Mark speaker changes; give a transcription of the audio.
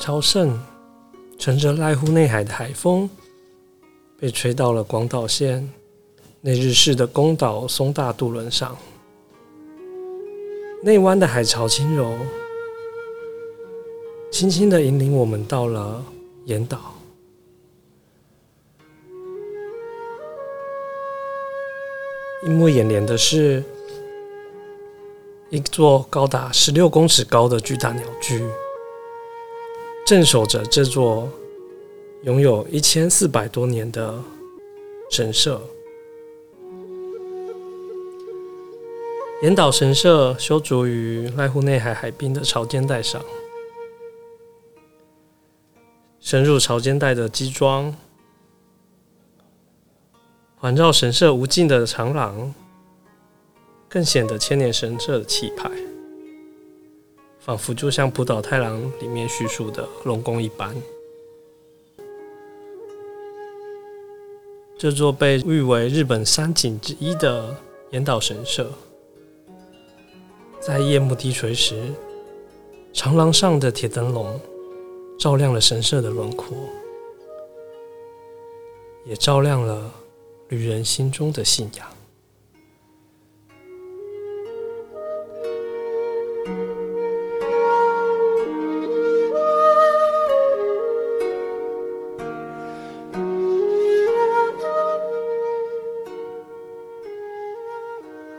Speaker 1: 朝圣，乘着濑户内海的海风，被吹到了广岛县内日市的宫岛松大渡轮上。内湾的海潮轻柔，轻轻的引领我们到了岩岛。映入眼帘的是一座高达十六公尺高的巨大鸟居，镇守着这座拥有一千四百多年的神社。岩岛神社修筑于濑户内海海滨的潮间带上，深入潮间带的基桩。环绕神社无尽的长廊，更显得千年神社的气派，仿佛就像浦岛太郎里面叙述的龙宫一般。这座被誉为日本三景之一的岩岛神社，在夜幕低垂时，长廊上的铁灯笼照亮了神社的轮廓，也照亮了。旅人心中的信仰。